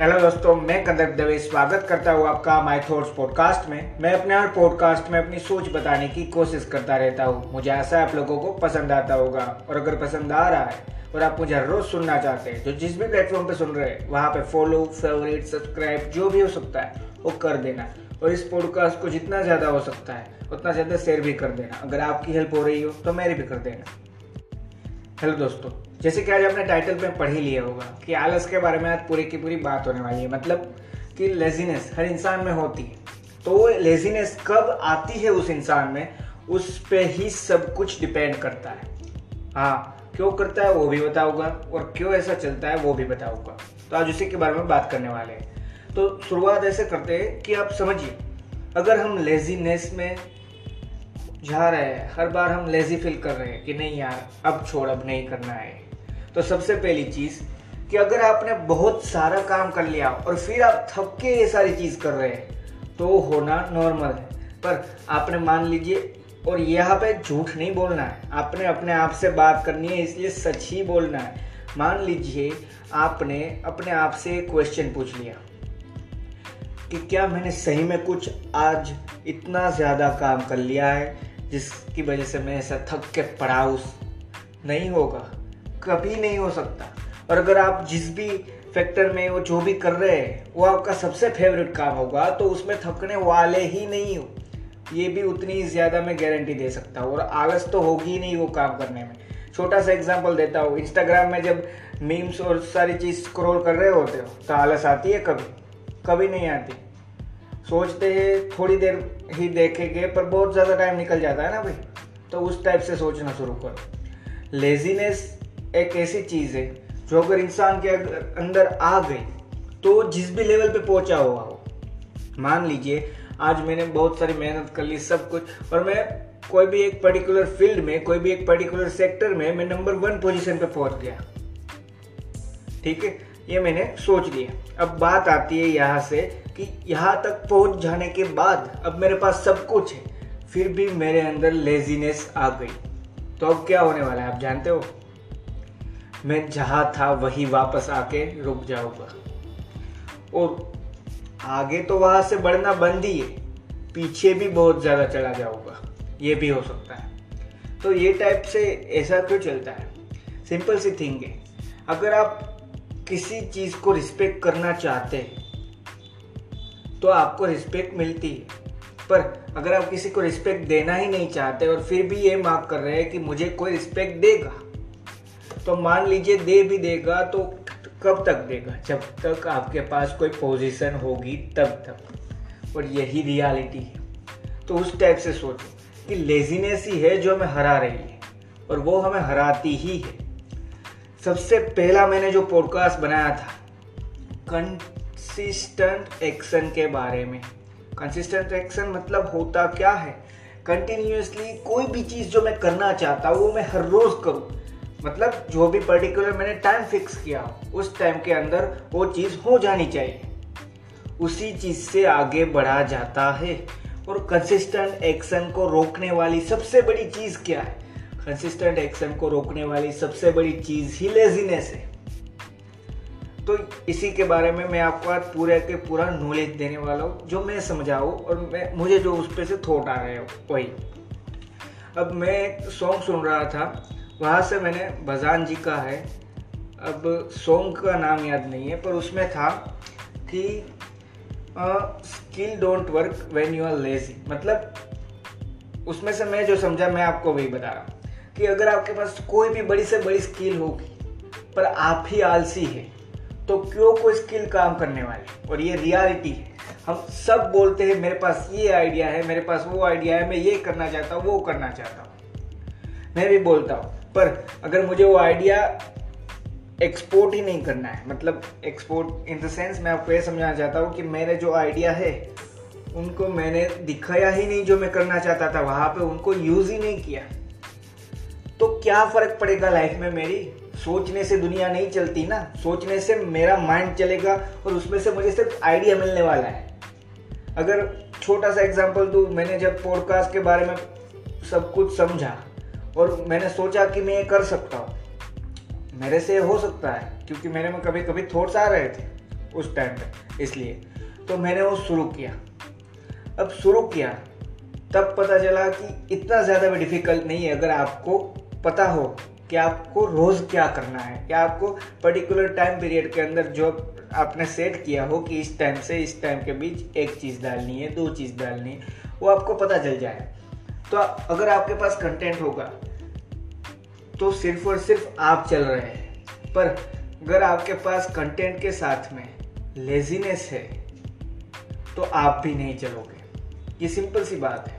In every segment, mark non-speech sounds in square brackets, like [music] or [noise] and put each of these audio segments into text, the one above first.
Hello दोस्तों, मैं कंदर्प दवे स्वागत करता हूँ आपका माई थॉट्स पॉडकास्ट में। मैं अपने हर पॉडकास्ट में अपनी सोच बताने की कोशिश करता रहता हूँ। मुझे ऐसा आप लोगों को पसंद आता होगा। और अगर पसंद आ रहा है और आप मुझे हर रोज सुनना चाहते हैं तो जिस भी प्लेटफॉर्म पे सुन रहे हैं, वहाँ पे फॉलो फेवरेट सब्सक्राइब जो भी हो सकता है, वो कर देना। और इस पॉडकास्ट को जितना ज़्यादा हो सकता है, उतना ज़्यादा शेयर भी कर देना। अगर आपकी हेल्प हो रही हो तो मेरी भी कर देना। हेलो दोस्तों, जैसे कि आज आपने टाइटल में पढ़ ही लिया होगा कि आलस के बारे में आज पूरी की पूरी बात होने वाली है। मतलब कि लेजीनेस हर इंसान में होती है। तो वो लेजीनेस कब आती है उस इंसान में? उस पे ही सब कुछ डिपेंड करता है। हाँ क्यों करता है वो भी बताऊँगा और क्यों ऐसा चलता है वो भी बताऊँगा। तो आज उसी के बारे में बात करने वाले हैं। तो शुरुआत ऐसे करते हैं कि आप समझिए, अगर हम लेजीनेस में जा रहे हैं, हर बार हम लेजी फील कर रहे हैं कि नहीं यार, अब छोड़, अब नहीं करना है। तो सबसे पहली चीज़ कि अगर आपने बहुत सारा काम कर लिया और फिर आप थक के ये सारी चीज़ कर रहे हैं तो होना नॉर्मल है। पर आपने मान लीजिए, और यहाँ पे झूठ नहीं बोलना है, आपने अपने आप से बात करनी है, इसलिए सच ही बोलना है। मान लीजिए, आपने अपने आप से क्वेश्चन पूछ लिया कि क्या मैंने सही में कुछ आज इतना ज़्यादा काम कर लिया है? जिसकी वजह से मैं ऐसा थक के पड़ा उस नहीं होगा, कभी नहीं हो सकता। और अगर आप जिस भी फैक्टर में वो जो भी कर रहे हैं, वो आपका सबसे फेवरेट काम होगा तो उसमें थकने वाले ही नहीं हो। ये भी उतनी ज़्यादा मैं गारंटी दे सकता हूँ। और आलस तो होगी ही नहीं वो काम करने में। छोटा सा एग्जांपल देता हूँ। इंस्टाग्राम में जब मीम्स और सारी चीज़ स्क्रॉल कर रहे होते हो तो आलस आती है कभी? कभी नहीं आती। सोचते हैं, थोड़ी देर ही देखेंगे, पर बहुत ज़्यादा टाइम निकल जाता है ना भाई। तो उस टाइप से सोचना शुरू करो। लेजीनेस एक ऐसी चीज़ है, जो अगर इंसान के अंदर आ गई तो जिस भी लेवल पे पहुँचा हुआ हो। मान लीजिए, आज मैंने बहुत सारी मेहनत कर ली, सब कुछ, और मैं कोई भी एक पर्टिकुलर फ़ील्ड में, कोई भी एक पर्टिकुलर सेक्टर में, मैं नंबर वन पोजीशन पे पहुँच गया। ठीक है? ये मैंने सोच लिया अब बात आती है यहाँ से कि यहाँ तक पहुँच जाने के बाद अब मेरे पास सब कुछ है। फिर भी मेरे अंदर लेजीनेस आ गई। तो अब क्या होने वाला है, आप जानते हो? मैं जहाँ था वही वापस आके रुक जाऊँगा। और आगे तो वहाँ से बढ़ना बंद ही है। पीछे भी बहुत ज़्यादा चला जाऊँगा। ये भी हो सकता है। तो ये टाइप से ऐसा क्यों चलता है? सिंपल सी थिंग है। अगर आप किसी चीज़ को रिस्पेक्ट करना चाहते हैं तो आपको रिस्पेक्ट मिलती है। पर अगर आप किसी को रिस्पेक्ट देना ही नहीं चाहते और फिर भी ये मांग कर रहे हैं कि मुझे कोई रिस्पेक्ट देगा तो मान लीजिए दे भी देगा तो कब तक देगा? जब तक आपके पास कोई पोजीशन होगी, तब तक। और यही रियलिटी है। तो उस टाइप से सोचो कि लेजीनेस ही है जो हमें हरा रही है, और वो हमें हराती ही है। सबसे पहला मैंने जो पॉडकास्ट बनाया था कंसिस्टेंट एक्शन के बारे में। कंसिस्टेंट एक्शन मतलब होता क्या है? कंटिन्यूसली कोई भी चीज़ जो मैं करना चाहता हूँ, वो मैं हर रोज़ करूँ। मतलब जो भी पर्टिकुलर मैंने टाइम फिक्स किया, उस टाइम के अंदर वो चीज़ हो जानी चाहिए। उसी चीज़ से आगे बढ़ा जाता है। और कंसिस्टेंट एक्शन को रोकने वाली सबसे बड़ी चीज़ क्या है? कंसिस्टेंट एक्शन को रोकने वाली सबसे बड़ी चीज़ ही लेजीनेस है। तो इसी के बारे में मैं आपको आज पूरे के पूरा नॉलेज देने वाला हूँ, जो मैं समझाऊँ और मैं, मुझे जो उस पर से थॉट आ रहे हो, वही। अब मैं सॉन्ग सुन रहा था, वहाँ से मैंने भजान जी का है। अब सॉन्ग का नाम याद नहीं है, पर उसमें था कि skill don't work when you are lazy मतलब उसमें से मैं जो समझा, मैं आपको वही बता रहा हूँ। कि अगर आपके पास कोई भी बड़ी से बड़ी स्किल होगी, पर आप ही आलसी है तो क्यों कोई स्किल काम करने वाले? और ये रियलिटी है। हम सब बोलते हैं, मेरे पास ये आइडिया है, मेरे पास वो आइडिया है, मैं ये करना चाहता हूँ, वो करना चाहता हूँ। मैं भी बोलता हूँ, पर अगर मुझे वो आइडिया एक्सपोर्ट ही नहीं करना है मतलब एक्सपोर्ट इन द सेंस मैं आपको ये समझाना चाहता हूँ कि मेरे जो आइडिया है, उनको मैंने दिखाया ही नहीं जो मैं करना चाहता था, वहाँ पे उनको यूज़ ही नहीं किया। तो क्या फ़र्क पड़ेगा लाइफ में मेरी? सोचने से दुनिया नहीं चलती ना। सोचने से मेरा माइंड चलेगा और उसमें से मुझे सिर्फ़ आइडिया मिलने वाला है। अगर छोटा सा एग्ज़ाम्पल दू, मैंने जब पॉडकास्ट के बारे में सब कुछ समझा और मैंने सोचा कि मैं ये कर सकता हूँ, मेरे से हो सकता है, क्योंकि मेरे में कभी कभी थॉट्स आ रहे थे उस टाइम पे, इसलिए। तो मैंने वो शुरू किया। अब शुरू किया, तब पता चला कि इतना ज़्यादा भी डिफ़िकल्ट नहीं है। अगर आपको पता हो कि आपको रोज़ क्या करना है, या आपको पर्टिकुलर टाइम पीरियड के अंदर जो आपने सेट किया हो कि इस टाइम से इस टाइम के बीच एक चीज़ डालनी है, दो चीज़ डालनी है, वो आपको पता चल जाए। तो अगर आपके पास कंटेंट होगा तो सिर्फ़ और सिर्फ़ आप चल रहे हैं। पर अगर आपके पास कंटेंट के साथ में लेजीनेस है तो आप भी नहीं चलोगे। ये सिंपल सी बात है।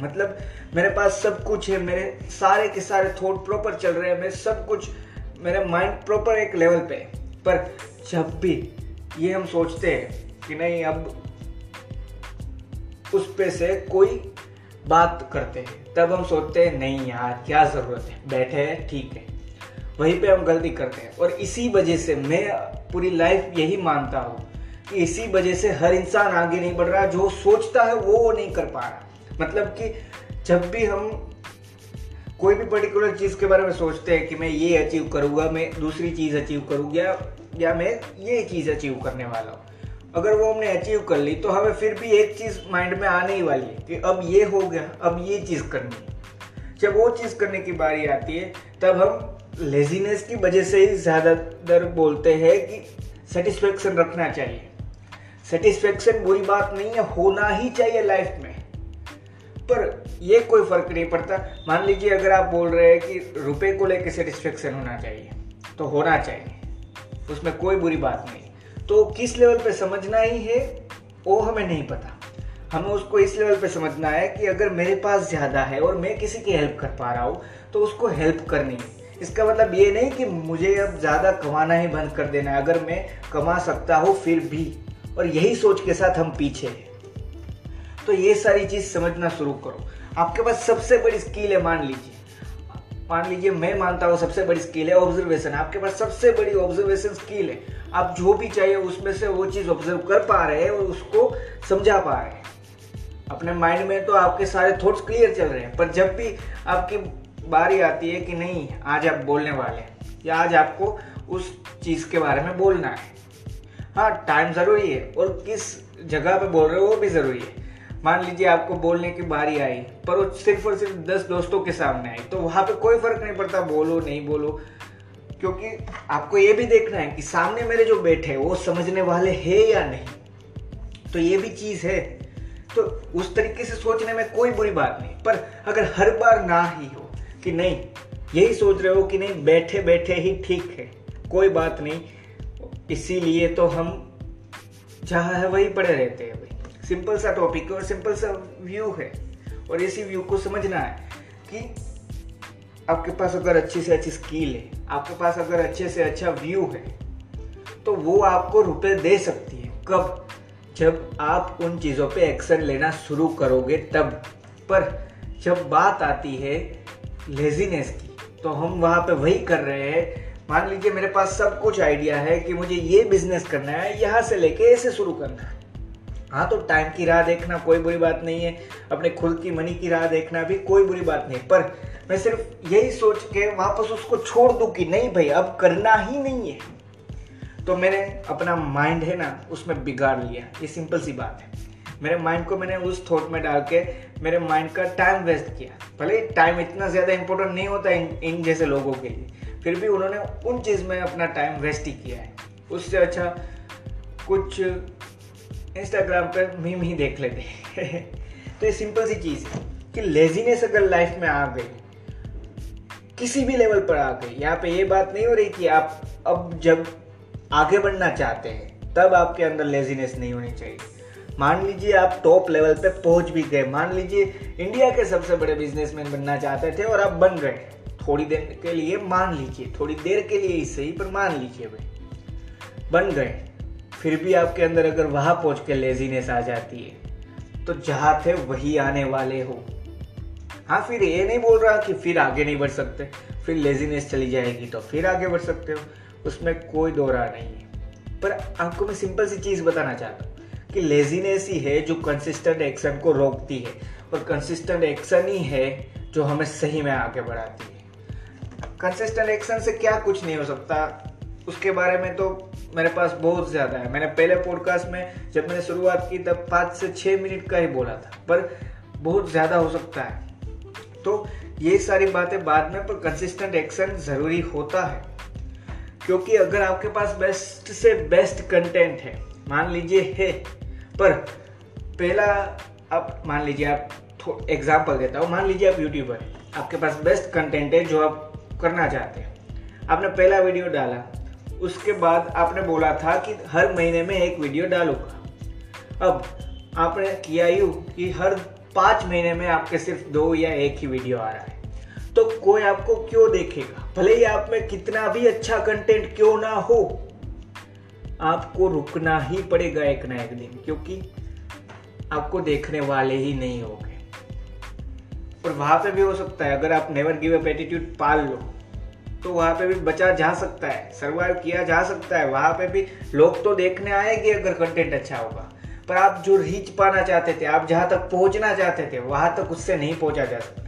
मतलब मेरे पास सब कुछ है, मेरे सारे के सारे थॉट प्रॉपर चल रहे हैं, मैं सब कुछ, मेरा माइंड प्रॉपर एक लेवल पे पर जब भी ये हम सोचते हैं कि नहीं, अब उस पे से कोई बात करते हैं, तब हम सोचते हैं, नहीं यार, क्या ज़रूरत है? बैठे हैं, ठीक है। वहीं पे हम गलती करते हैं। और इसी वजह से मैं पूरी लाइफ यही मानता हूँ कि इसी वजह से हर इंसान आगे नहीं बढ़ रहा, जो सोचता है वो नहीं कर पा रहा। मतलब कि जब भी हम कोई भी पर्टिकुलर चीज़ के बारे में सोचते हैं कि मैं ये अचीव करूँगा, मैं दूसरी चीज़ अचीव करूँगा, या मैं ये चीज़ अचीव करने वाला हूँ। अगर वो हमने अचीव कर ली तो हमें फिर भी एक चीज़ माइंड में आने ही वाली है कि अब ये हो गया, अब ये चीज़ करनी है। जब वो चीज़ करने की बारी आती है, तब हम लेजीनेस की वजह से ही ज़्यादातर बोलते हैं कि सेटिस्फेक्शन रखना चाहिए। सेटिस्फेक्शन बुरी बात नहीं है, होना ही चाहिए लाइफ में। पर ये कोई फ़र्क नहीं पड़ता। मान लीजिए अगर आप बोल रहे हैं कि रुपए को लेकर सेटिस्फेक्शन होना चाहिए तो होना चाहिए। उसमें कोई बुरी बात नहीं। तो किस लेवल पे समझना ही है, वो हमें नहीं पता। हमें उसको इस लेवल पे समझना है कि अगर मेरे पास ज़्यादा है और मैं किसी की हेल्प कर पा रहा हूँ तो उसको हेल्प करनी है। इसका मतलब ये नहीं कि मुझे अब ज़्यादा कमाना ही बंद कर देना है। अगर मैं कमा सकता हूँ, फिर भी। और यही सोच के साथ हम पीछे हैं। तो ये सारी चीज़ समझना शुरू करो। आपके पास सबसे बड़ी स्किल है, मान लीजिए। मान लीजिए, मैं मानता हूँ सबसे बड़ी स्किल है ऑब्जर्वेशन आपके पास सबसे बड़ी ऑब्जर्वेशन स्किल है। आप जो भी चाहिए, उसमें से वो चीज़ ऑब्ज़र्व कर पा रहे हैं और उसको समझा पा रहे हैं। अपने माइंड में तो आपके सारे थॉट्स क्लियर चल रहे हैं, पर जब भी आपकी बारी आती है कि नहीं, आज आप बोलने वाले हैं, या आज आपको उस चीज़ के बारे में बोलना है। हाँ टाइम ज़रूरी है और किस जगह पे बोल रहे हो वो भी ज़रूरी है। मान लीजिए आपको बोलने की बारी आई, पर वो सिर्फ़ और सिर्फ़ दस दोस्तों के सामने आई तो वहाँ पे कोई फ़र्क नहीं पड़ता, बोलो, नहीं बोलो। क्योंकि आपको ये भी देखना है कि सामने मेरे जो बैठे वो समझने वाले हैं या नहीं। तो ये भी चीज़ है। तो उस तरीके से सोचने में कोई बुरी बात नहीं। पर अगर हर बार ना ही हो कि नहीं, यही सोच रहे हो कि नहीं, बैठे बैठे ही ठीक है, कोई बात नहीं। इसीलिए तो हम जहाँ है वही पड़े रहते हैं सिंपल सा टॉपिक है और सिंपल सा व्यू है। और इसी व्यू को समझना है कि आपके पास अगर अच्छी से अच्छी स्किल है, आपके पास अगर अच्छे से अच्छा व्यू है तो वो आपको रुपए दे सकती है। कब? जब आप उन चीज़ों पे एक्शन लेना शुरू करोगे तब। पर जब बात आती है लेजीनेस की तो हम वहाँ पे वही कर रहे हैं। मान लीजिए मेरे पास सब कुछ आइडिया है कि मुझे ये बिज़नेस करना है, यहाँ से लेके ऐसे शुरू करना है। हाँ तो टाइम की राह देखना कोई बुरी बात नहीं है। अपने खुद की मनी की राह देखना भी कोई बुरी बात नहीं पर मैं सिर्फ़ यही सोच के वापस उसको छोड़ दूँ कि नहीं भाई, अब करना ही नहीं है। तो मैंने अपना माइंड है ना, उसमें बिगाड़ लिया। ये सिंपल सी बात है। मेरे माइंड को मैंने उस थॉट में डाल के मेरे माइंड का टाइम वेस्ट किया। भले टाइम इतना ज़्यादा इंपॉर्टेंट नहीं होता इन इन जैसे लोगों के लिए, फिर भी उन्होंने उन चीज़ में अपना टाइम वेस्ट ही किया है। उससे अच्छा कुछ इंस्टाग्राम पर मीम ही देख लेते [laughs] तो ये सिंपल सी चीज़ है कि लेजीनेस अगर लाइफ में आ गई, किसी भी लेवल पर आ गई, यहाँ पे ये बात नहीं हो रही कि आप अब जब आगे बढ़ना चाहते हैं, तब आपके अंदर लेजीनेस नहीं होनी चाहिए। मान लीजिए आप टॉप लेवल पे पहुँच भी गए। मान लीजिए इंडिया के सबसे बड़े बिजनेसमैन बनना चाहते थे और आप बन गए थोड़ी देर के लिए मान लीजिए, थोड़ी देर के लिए ही सही, पर मान लीजिए भाई, बन गए। फिर भी आपके अंदर अगर वहाँ पहुँच के लेजीनेस आ जाती है तो जहाँ थे वही आने वाले हो। हाँ फिर ये नहीं बोल रहा कि फिर आगे नहीं बढ़ सकते, फिर लेजीनेस चली जाएगी तो फिर आगे बढ़ सकते हो, उसमें कोई दो नहीं है। पर आपको मैं सिंपल सी चीज़ बताना चाहता हूँ कि लेजीनेस ही है जो कंसिस्टेंट एक्शन को रोकती है, और कंसिस्टेंट एक्शन ही है जो हमें सही में आगे बढ़ाती है। कंसिस्टेंट एक्शन से क्या कुछ नहीं हो सकता, उसके बारे में तो मेरे पास बहुत ज़्यादा है। मैंने पहले पॉडकास्ट में जब मैंने शुरुआत की, तब पाँच से छः मिनट का ही बोला था, पर बहुत ज़्यादा हो सकता है। तो ये सारी बातें बाद में, पर कंसिस्टेंट एक्शन ज़रूरी होता है। क्योंकि अगर आपके पास बेस्ट से बेस्ट कंटेंट है, मान लीजिए है, पर पहला आप, मान लीजिए आप एग्ज़ाम्पल देता हूँ, मान लीजिए आप यूट्यूबर आपके पास बेस्ट कंटेंट है जो आप करना चाहते हैं। आपने पहला वीडियो डाला उसके बाद आपने बोला था कि हर महीने में एक वीडियो डालूँगा अब आपने किया यूँ कि हर पाँच महीने में आपके सिर्फ़ दो या एक ही वीडियो आ रहा है। तो कोई आपको क्यों देखेगा? भले ही आप में कितना भी अच्छा कंटेंट क्यों ना हो, आपको रुकना ही पड़ेगा एक ना एक दिन, क्योंकि आपको देखने वाले ही नहीं होंगे। और वहाँ पे भी हो सकता है, अगर आप नेवर गिव अप एटीट्यूड पाल लो तो वहाँ पे भी बचा जा सकता है सर्वाइव किया जा सकता है। वहाँ पे भी लोग तो देखने आएँगे अगर कंटेंट अच्छा होगा। पर आप जो रीच पाना चाहते थे, आप जहाँ तक पहुँचना चाहते थे, वहाँ तक उससे नहीं पहुँचा जा सकता।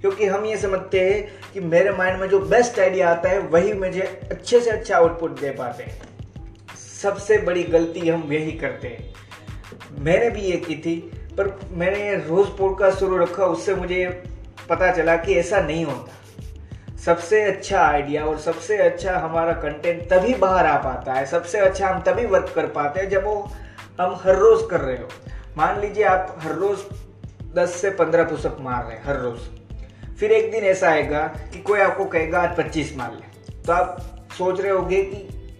क्योंकि हम ये समझते हैं कि मेरे माइंड में जो बेस्ट आइडिया आता है, वही मुझे अच्छे से अच्छा आउटपुट दे पाते हैं। सबसे बड़ी गलती हम यही करते हैं। मैंने भी ये की थी, पर मैंने रोज पॉडकास्ट शुरू रखा, उससे मुझे पता चला कि ऐसा नहीं होता। सबसे अच्छा आइडिया और सबसे अच्छा हमारा कंटेंट तभी बाहर आ पाता है, सबसे अच्छा हम तभी वर्क कर पाते हैं जब वो हम हर रोज कर रहे हो। मान लीजिए आप हर रोज 10 से 15 पुशअप मार रहे हैं हर रोज। फिर एक दिन ऐसा आएगा कि कोई आपको कहेगा, आज 25 मार ले। तो आप सोच रहे होगे कि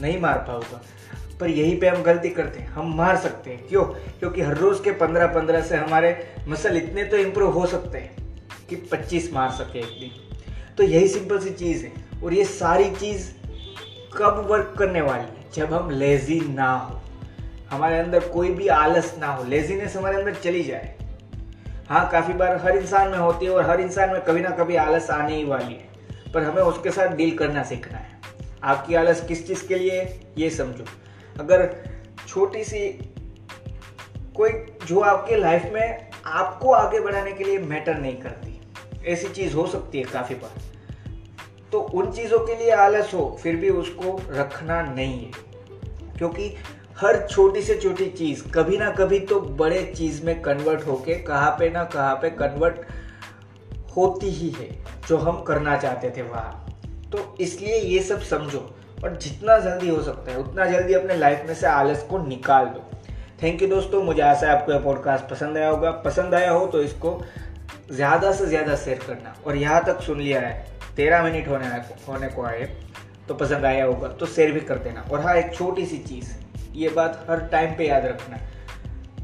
नहीं मार पाऊँगा। पर यहीं पे हम गलती करते हैं, हम मार सकते हैं। क्यों? क्योंकि हर रोज के 15 15 से हमारे मसल इतने तो इम्प्रूव हो सकते हैं कि 25 मार सके एक दिन। तो यही सिंपल सी चीज़ है। और ये सारी चीज़ कब वर्क करने वाली है? जब हम लेजी ना हो। हमारे अंदर कोई भी आलस ना हो। लेजीनेस हमारे अंदर चली जाए। हाँ काफ़ी बार हर इंसान में होती है और हर इंसान में कभी ना कभी आलस आने ही वाली है। पर हमें उसके साथ डील करना सीखना है। आपकी आलस किस चीज़ के लिए ये समझो। अगर छोटी सी कोई जो आपके लाइफ में आपको आगे बढ़ाने के लिए मैटर नहीं करती ऐसी चीज़ हो सकती है काफ़ी बार। तो उन चीज़ों के लिए आलस हो, फिर भी उसको रखना नहीं है। क्योंकि हर छोटी से छोटी चीज़, कभी ना कभी तो बड़े चीज़ में कन्वर्ट होके, कहाँ पे ना कहाँ पे कन्वर्ट होती ही है, जो हम करना चाहते थे वहाँ। तो इसलिए ये सब समझो, और जितना जल्दी हो सकता है, उतना जल्दी अपने लाइफ में से आलस को निकाल दो। थैंक यू दोस्तों, मुझे आशा है आपको यह पॉडकास्ट पसंद आया होगा। पसंद आया हो तो इसको ज़्यादा से ज़्यादा शेयर करना। और यहाँ तक सुन लिया है, तेरह मिनट होने होने को आए तो पसंद आया होगा तो शेयर भी कर देना। और हाँ एक छोटी सी चीज़, ये बात हर टाइम पे याद रखना।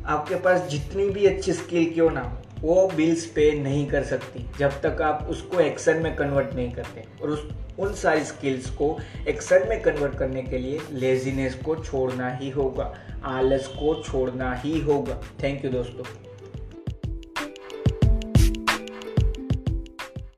आपके पास जितनी भी अच्छी स्किल क्यों ना हो वो बिल्स पे नहीं कर सकती, जब तक आप उसको एक्शन में कन्वर्ट नहीं करते। और उस, उन सारी स्किल्स को एक्शन में कन्वर्ट करने के लिए लेजीनेस को छोड़ना ही होगा, आलस को छोड़ना ही होगा। थैंक यू दोस्तों।